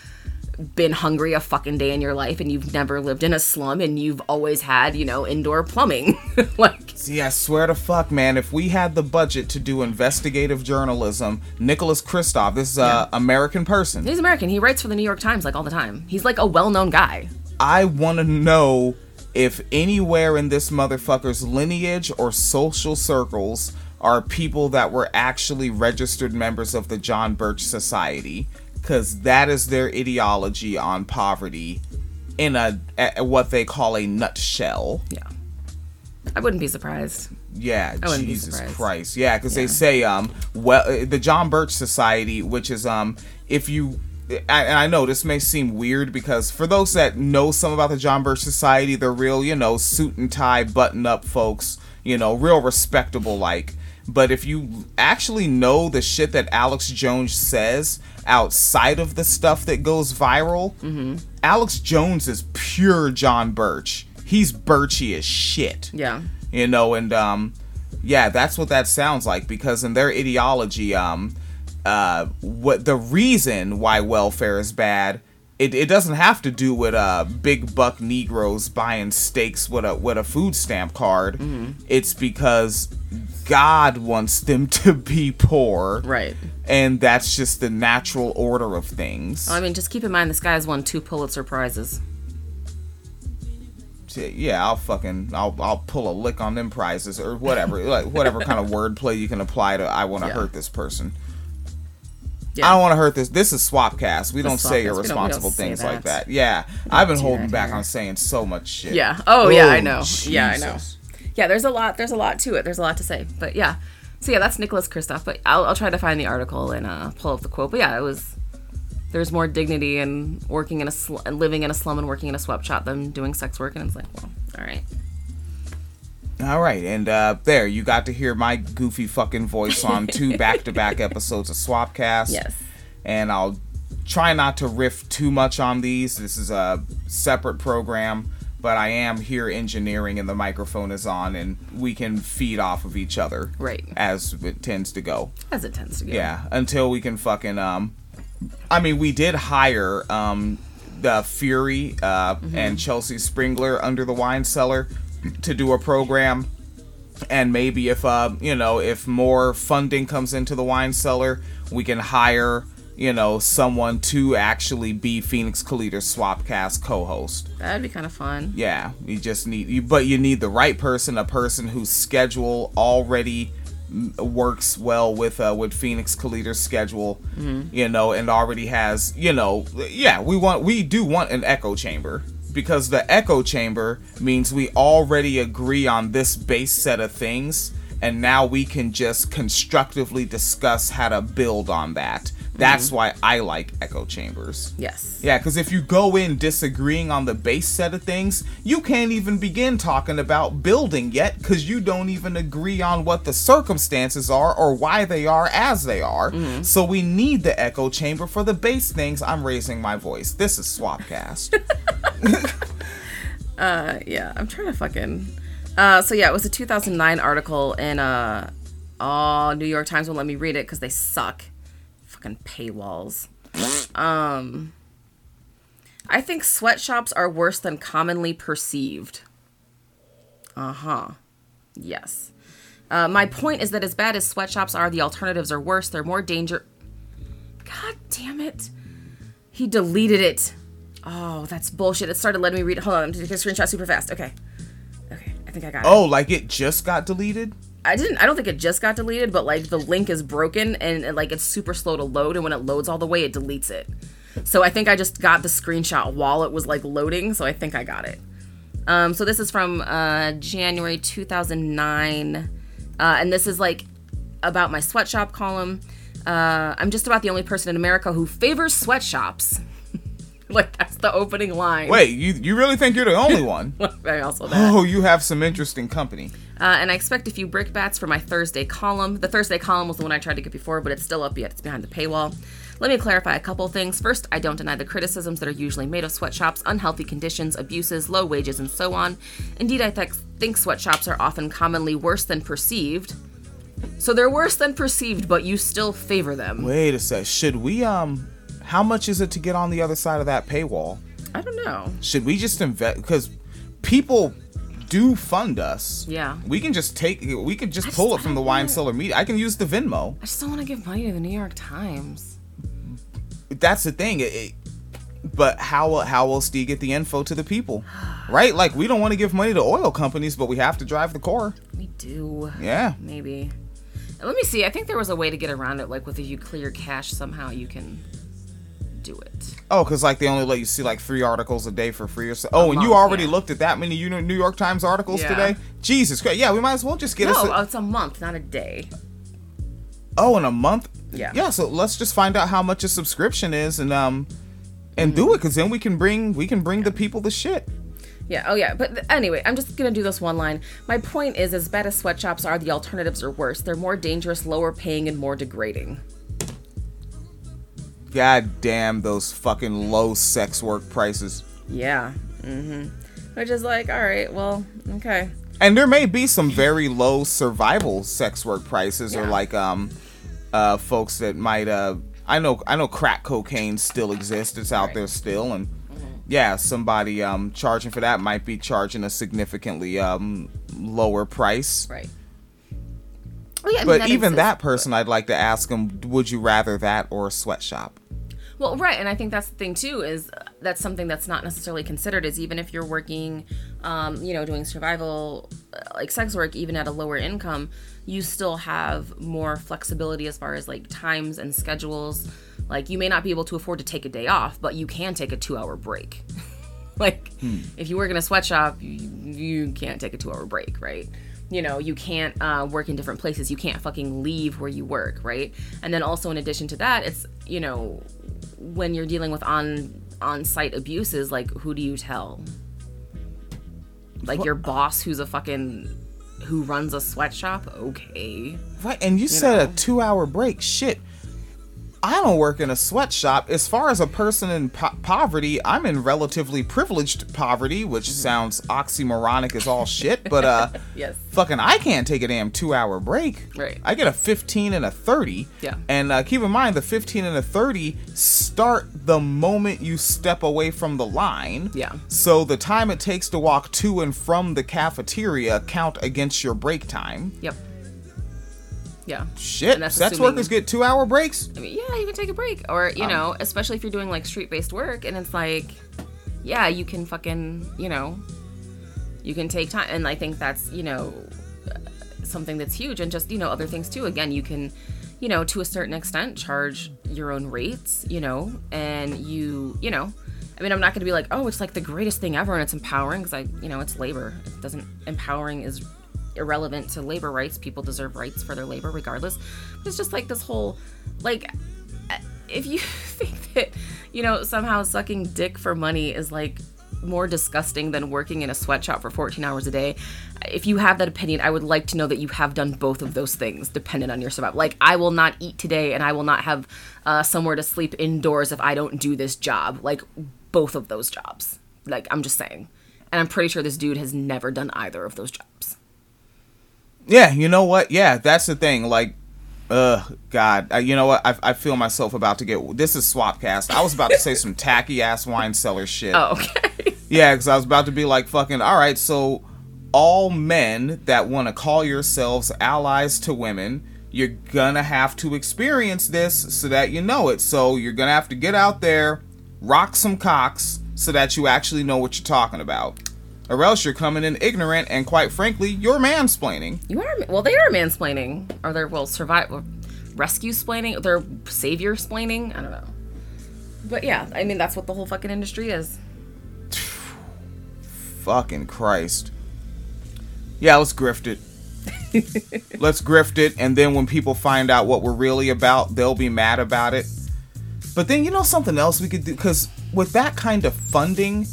been hungry a fucking day in your life and you've never lived in a slum and you've always had, you know, indoor plumbing. like See, I swear to fuck, man, if we had the budget to do investigative journalism, Nicholas Kristof, this is a American person. he's American. He writes for the New York Times like all the time. He's like a well-known guy. I want to know if anywhere in this motherfucker's lineage or social circles are people that were actually registered members of the John Birch Society, because that is their ideology on poverty in a, a what they call a nutshell. Yeah. I wouldn't be surprised. Yeah, I wouldn't be Jesus surprised. Christ. Yeah, because they say um well uh, the John Birch Society, which is um if you I, and I know this may seem weird because for those that know some about the John Birch Society, they're real, you know, suit and tie, button up folks, you know, real respectable like. But if you actually know the shit that Alex Jones says outside of the stuff that goes viral, Mm-hmm. Alex Jones is pure John Birch. He's birchy as shit Yeah. you know and um yeah that's what that sounds like because in their ideology um uh, what the reason why welfare is bad. It, it doesn't have to do with uh big buck Negroes buying steaks with a with a food stamp card. It's because God wants them to be poor, Right. and that's just the natural order of things. I mean, just keep in mind this guy's won two Pulitzer prizes. yeah, I'll fucking I'll I'll pull a lick on them prizes or whatever like whatever kind of wordplay you can apply to I want to Yeah. hurt this person. Yeah. I don't want to hurt this. This is Swapcast. We don't say don't- don't irresponsible say things like that. that. Yeah, I've been holding back on saying so much shit. Yeah. Oh, yeah, I know. Jesus. Yeah, I know. Yeah, there's a lot. There's a lot to it. There's a lot to say. But yeah. So yeah, that's Nicholas Kristof. But I'll, I'll try to find the article and uh, pull up the quote. But yeah, it was. There's more dignity in working in a sl- living in a slum and working in a sweatshop than doing sex work. And it's like, well, all right. All right, and uh, there you got to hear my goofy fucking voice on two back-to-back episodes of Swapcast. Yes. and I'll try not to riff too much on these. This is a separate program, but I am here engineering and the microphone is on and we can feed off of each other. Right. As it tends to go. As it tends to go. Yeah, until we can fucking um I mean, we did hire um the Fury uh and Chelsea Springler under the wine cellar to do a program. And maybe if uh you know if more funding comes into the wine cellar we can hire you know someone to actually be phoenix Calida's swapcast co-host. That'd be kind of fun. yeah you just need you but you need the right person a person whose schedule already works well with uh with phoenix Calida's schedule you know and already has you know yeah we want we do want an echo chamber because the echo chamber means we already agree on this base set of things and now we can just constructively discuss how to build on that that's why i like echo chambers Yes. yeah, because if you go in disagreeing on the base set of things, you can't even begin talking about building yet because you don't even agree on what the circumstances are or why they are as they are. So we need the echo chamber for the base things. I'm raising my voice. This is Swapcast. Uh, yeah, I'm trying to fucking. Uh, so yeah, it was a 2009 article in uh, oh, New York Times won't let me read it because they suck. Fucking paywalls. um, I think sweatshops are worse than commonly perceived. Uh huh. Yes. Uh, my point is that as bad as sweatshops are, the alternatives are worse. They're more danger. God damn it. He deleted it. Oh, that's bullshit. It started letting me read. Hold on, I'm taking a screenshot super fast. Okay. Okay, I think I got it. oh, like it just got deleted? I didn't I don't think it just got deleted, but like the link is broken and, like it's super slow to load and when it loads all the way it deletes it. So I think I just got the screenshot while it was like loading, so I think I got it. Um so this is from uh January 2009 uh and this is like about my sweatshop column. Uh I'm just about the only person in America who favors sweatshops. like that's the opening line. Wait, you you really think you're the only one? I also that. oh, you have some interesting company. Uh, and I expect a few brickbats for my Thursday column. The Thursday column was the one I tried to get before, but it's still up yet. It's behind the paywall. Let me clarify a couple things. First, I don't deny the criticisms that are usually made of sweatshops, unhealthy conditions, abuses, low wages, and so on. Indeed, I th- think sweatshops are often commonly worse than perceived. So they're worse than perceived, but you still favor them. Wait a sec. Should we um how much is it to get on the other side of that paywall? I don't know. Should we just invest because people do fund us. Yeah. We can just take we can just just- pull it from the wine cellar media. I can use the Venmo. I just don't want to give money to the New York Times. That's the thing. It, it- but how how else do you get the info to the people? Right? Like we don't want to give money to oil companies, but we have to drive the core. We do. Yeah. Maybe. Let me see. I think there was a way to get around it. Like, with if you clear cache, somehow you can do it. Oh, because like they only let you see like three articles a day for free or so. Oh, and you already yeah. looked at that many New York Times articles Yeah. today? Jesus Christ! Yeah, we might as well just get No, us. A, it's a month, not a day. oh, in a month. Yeah. Yeah. So let's just find out how much a subscription is and um and do it because then we can bring we can bring the people the shit. Yeah. Oh, yeah. But anyway, I'm just gonna do this one line. My point is, as bad as sweatshops are, the alternatives are worse. They're more dangerous, lower paying, and more degrading. God damn those fucking low sex work prices. Yeah. Mm-hmm. Which is like, all right, well, okay. And there may be some very low survival sex work prices or like um uh, folks that might. Uh, I know I know crack cocaine still exists. It's out Right. there still, and yeah, somebody um, charging for that might be charging a significantly um, lower price. Right. Well, yeah, I mean, But that even exists, that person, I'd like to ask them: Would you rather that or a sweatshop? Well, right, and I think that's the thing too is uh, that's something that's not necessarily considered. Is even if you're working, um, you know, doing survival uh, like sex work, even at a lower income, you still have more flexibility as far as like times and schedules. Like you may not be able to afford to take a day off, but you can take a two-hour break. like if you work in a sweatshop, you, you can't take a two-hour break, right? you know you can't uh, work in different places you can't fucking leave where you work right and then also in addition to that it's you know when you're dealing with on on site abuses like who do you tell like your boss who's a fucking who runs a sweatshop okay Right, and you, said know. a two-hour break. Shit, I don't work in a sweatshop. As far as a person in po- poverty, I'm in relatively privileged poverty, which Mm-hmm. sounds oxymoronic as all shit. But uh, yes fucking, I can't take a damn two-hour break. Right. I get a 15 and a 30. Yeah. And uh, keep in mind, the 15 and the 30 start the moment you step away from the line. Yeah. So the time it takes to walk to and from the cafeteria count against your break time. yep yeah Shit, sex assuming- workers get two hour breaks. I mean, yeah, you can take a break, or Um, you know, especially if you're doing like street-based work, and it's like, yeah, you can fucking, you know, you can take time, and I think that's you know something that's huge, and just you know other things too. Again, you can, you know, to a certain extent, charge your own rates, you know, and you, you know. I mean, I'm not going to be like, oh, it's like the greatest thing ever and it's empowering because I, you know, it's labor. It doesn't, empowering is irrelevant to labor rights. People deserve rights for their labor regardless. It's just like this whole, like, if you think that, you know, somehow sucking dick for money is like more disgusting than working in a sweatshop for 14 hours a day, if you have that opinion, I would like to know that you have done both of those things dependent on your survival. Like, I will not eat today and I will not have uh, somewhere to sleep indoors if I don't do this job. Like, both of those jobs. Like, I'm just saying. And I'm pretty sure this dude has never done either of those jobs. Yeah, you know what? Yeah, that's the thing. Like, uh, God, uh, you know what? I, I feel myself about to get. This is Swapcast. I was about to say some tacky ass wine cellar shit. Oh, okay. Yeah, because I was about to be like, fucking, all right, so all men that want to call yourselves allies to women, you're gonna have to experience this so that you know it. So you're gonna have to get out there, rock some cocks, so that you actually know what you're talking about. Or else you're coming in ignorant and, quite frankly, you're mansplaining. You are well. They are mansplaining, or they're well survive, rescue splaining, they're savior splaining. I don't know. But yeah, I mean that's what the whole fucking industry is. Fucking Christ. Yeah, let's grift it. let's grift it, and then when people find out what we're really about, they'll be mad about it. But then you know something else we could do because with that kind of funding,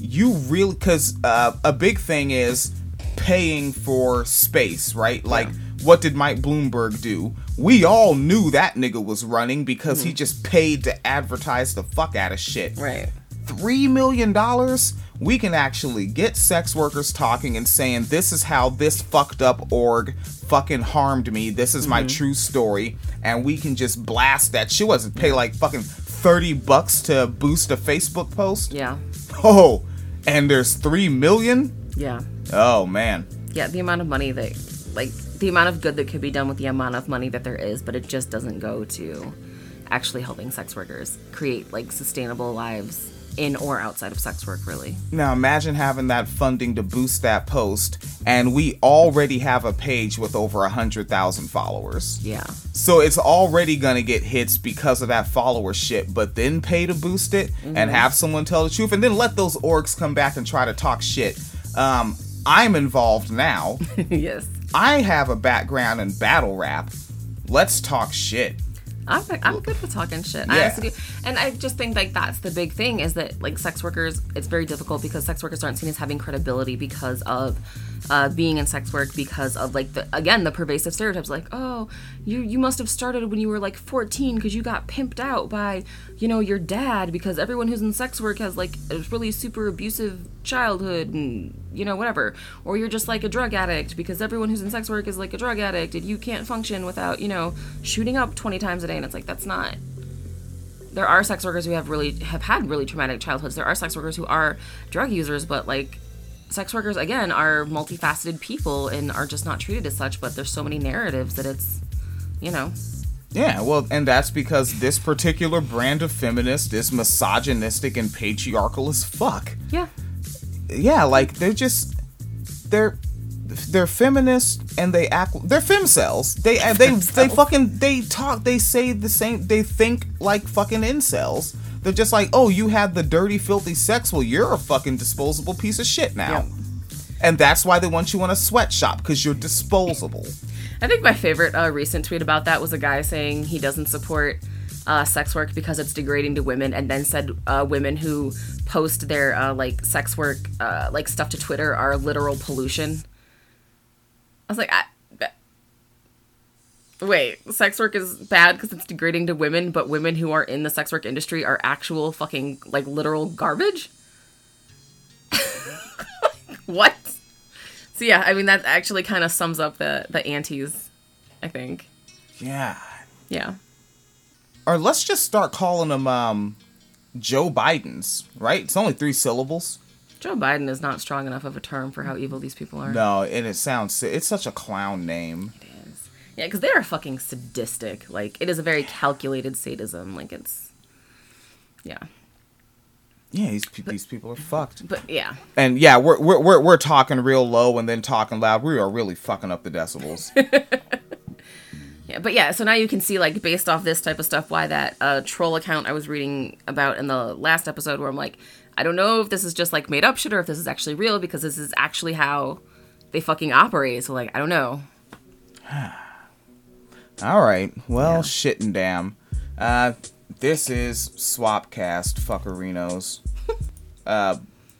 you really because uh, a big thing is paying for space, right? Like, what did Mike Bloomberg do? We all knew that nigga was running because he just paid to advertise the fuck out of shit Right. three million dollars, we can actually get sex workers talking and saying this is how this fucked up org fucking harmed me. This is my true story, and we can just blast that. She wasn't pay like fucking thirty bucks to boost a Facebook post. Yeah. Oh, and there's three million. Yeah. Oh man. Yeah. The amount of money that, like, the amount of good that could be done with the amount of money that there is, but it just doesn't go to actually helping sex workers create like sustainable lives in or outside of sex work. Really. Now imagine having that funding to boost that post, and we already have a page with over a hundred thousand followers. Yeah. So it's already gonna get hits because of that followership, but then pay to boost it and have someone tell the truth, and then let those orgs come back and try to talk shit. Um, I'm involved now. yes. I have a background in battle rap. Let's talk shit. I'm, I'm good with talking shit. I honestly do. And I just think like that's the big thing is that like sex workers, it's very difficult because sex workers aren't seen as having credibility because of uh, being in sex work because of like the again the pervasive stereotypes like oh you you must have started when you were like 14 because you got pimped out by you know your dad because everyone who's in sex work has like a really super abusive childhood and you know whatever or you're just like a drug addict because everyone who's in sex work is like a drug addict and you can't function without you know shooting up 20 times a day and it's like that's not there are sex workers who have really have had really traumatic childhoods. There are sex workers who are drug users but like sex workers again are multifaceted people and are just not treated as such but there's so many narratives that it's you know Yeah, well, and that's because this particular brand of feminist is misogynistic and patriarchal as fuck. yeah Yeah, like they're just they're they're feminist and they act they're femcels. They they they fucking they talk they say the same they think like fucking incels. They're just like, "Oh, you had the dirty filthy sex. Well, you're a fucking disposable piece of shit now." Yeah. And that's why they want you in a sweatshop cuz you're disposable. I think my favorite uh, recent tweet about that was a guy saying he doesn't support uh, sex work because it's degrading to women, and then said uh, women who post their uh, like sex work uh, like stuff to Twitter are literal pollution. I was like, I, wait, sex work is bad because it's degrading to women, but women who are in the sex work industry are actual fucking like literal garbage. what? So yeah, I mean that actually kind of sums up the the antis, I think. Yeah. Yeah. Or let's just start calling them um Joe Bidens, right? It's only 3 syllables. Joe Biden is not strong enough of a term for how evil these people are. No, and it sounds it's such a clown name. It. Yeah, because they are fucking sadistic. Like it is a very calculated sadism. Like it's, yeah. Yeah, these, pe- these people are fucked. But yeah, And yeah, we're, we're we're we're talking real low and then talking loud. We are really fucking up the decibels. yeah. But yeah, so now you can see like based off this type of stuff why that uh, troll account I was reading about in the last episode where I'm like, I don't know if this is just like made up shit or if this is actually real because this is actually how they fucking operate. So like, I don't know. All right. Well, Yeah. shit and damn. Uh, this is Swapcast fuckerinos. uh,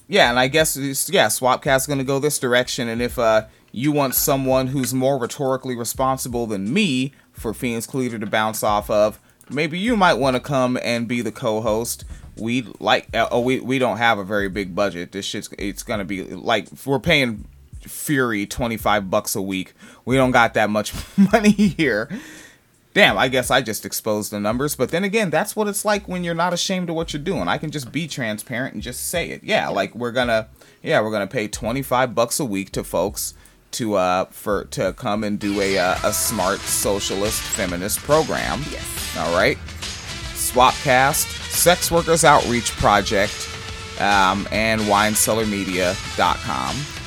yeah, and I guess yeah, Swapcast gonna go this direction. And if uh you want someone who's more rhetorically responsible than me for Phoenix Calida to bounce off of, maybe you might want to come and be the co-host. We like uh, oh we we don't have a very big budget. This shit's it's gonna be like we're paying Fury 25 bucks a week. We don't got that much money here. Damn, I guess I just exposed the numbers, but then again, that's what it's like when you're not ashamed of what you're doing. I can just be transparent and just say it. Yeah, like we're gonna yeah, we're gonna pay 25 bucks a week to folks to uh for to come and do a uh, a smart socialist feminist program. Yes. All right. Swapcast, Sex Workers Outreach Project, um, and WineCellarMedia.com.